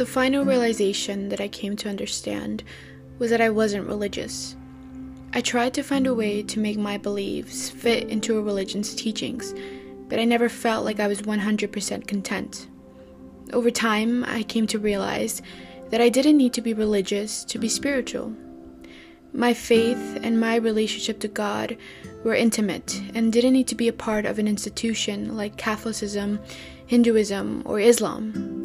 the final realization that I came to understand was that I wasn't religious. I tried to find a way to make my beliefs fit into a religion's teachings, but I never felt like I was 100% content. Over time, I came to realize that I didn't need to be religious to be spiritual. My faith and my relationship to God were intimate and didn't need to be a part of an institution like Catholicism, Hinduism, or Islam.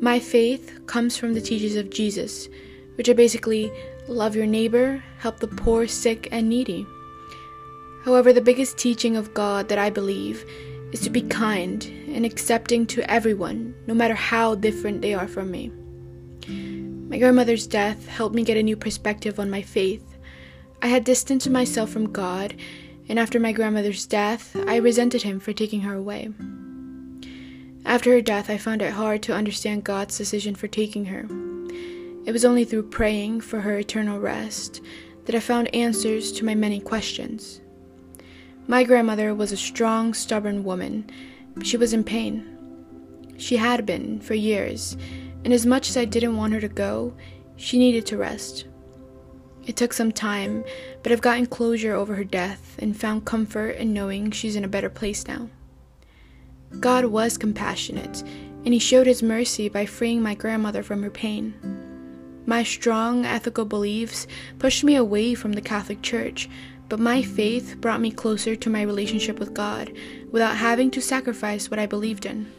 My faith comes from the teachings of Jesus, which are basically love your neighbor, help the poor, sick, and needy. However, the biggest teaching of God that I believe is to be kind and accepting to everyone, no matter how different they are from me. My grandmother's death helped me get a new perspective on my faith. I had distanced myself from God, and after my grandmother's death, I resented him for taking her away. After her death, I found it hard to understand God's decision for taking her. It was only through praying for her eternal rest that I found answers to my many questions. My grandmother was a strong, stubborn woman. She was in pain. She had been for years, and as much as I didn't want her to go, she needed to rest. It took some time, but I've gotten closure over her death and found comfort in knowing she's in a better place now. God was compassionate, and He showed His mercy by freeing my grandmother from her pain. My strong ethical beliefs pushed me away from the Catholic Church, but my faith brought me closer to my relationship with God without having to sacrifice what I believed in.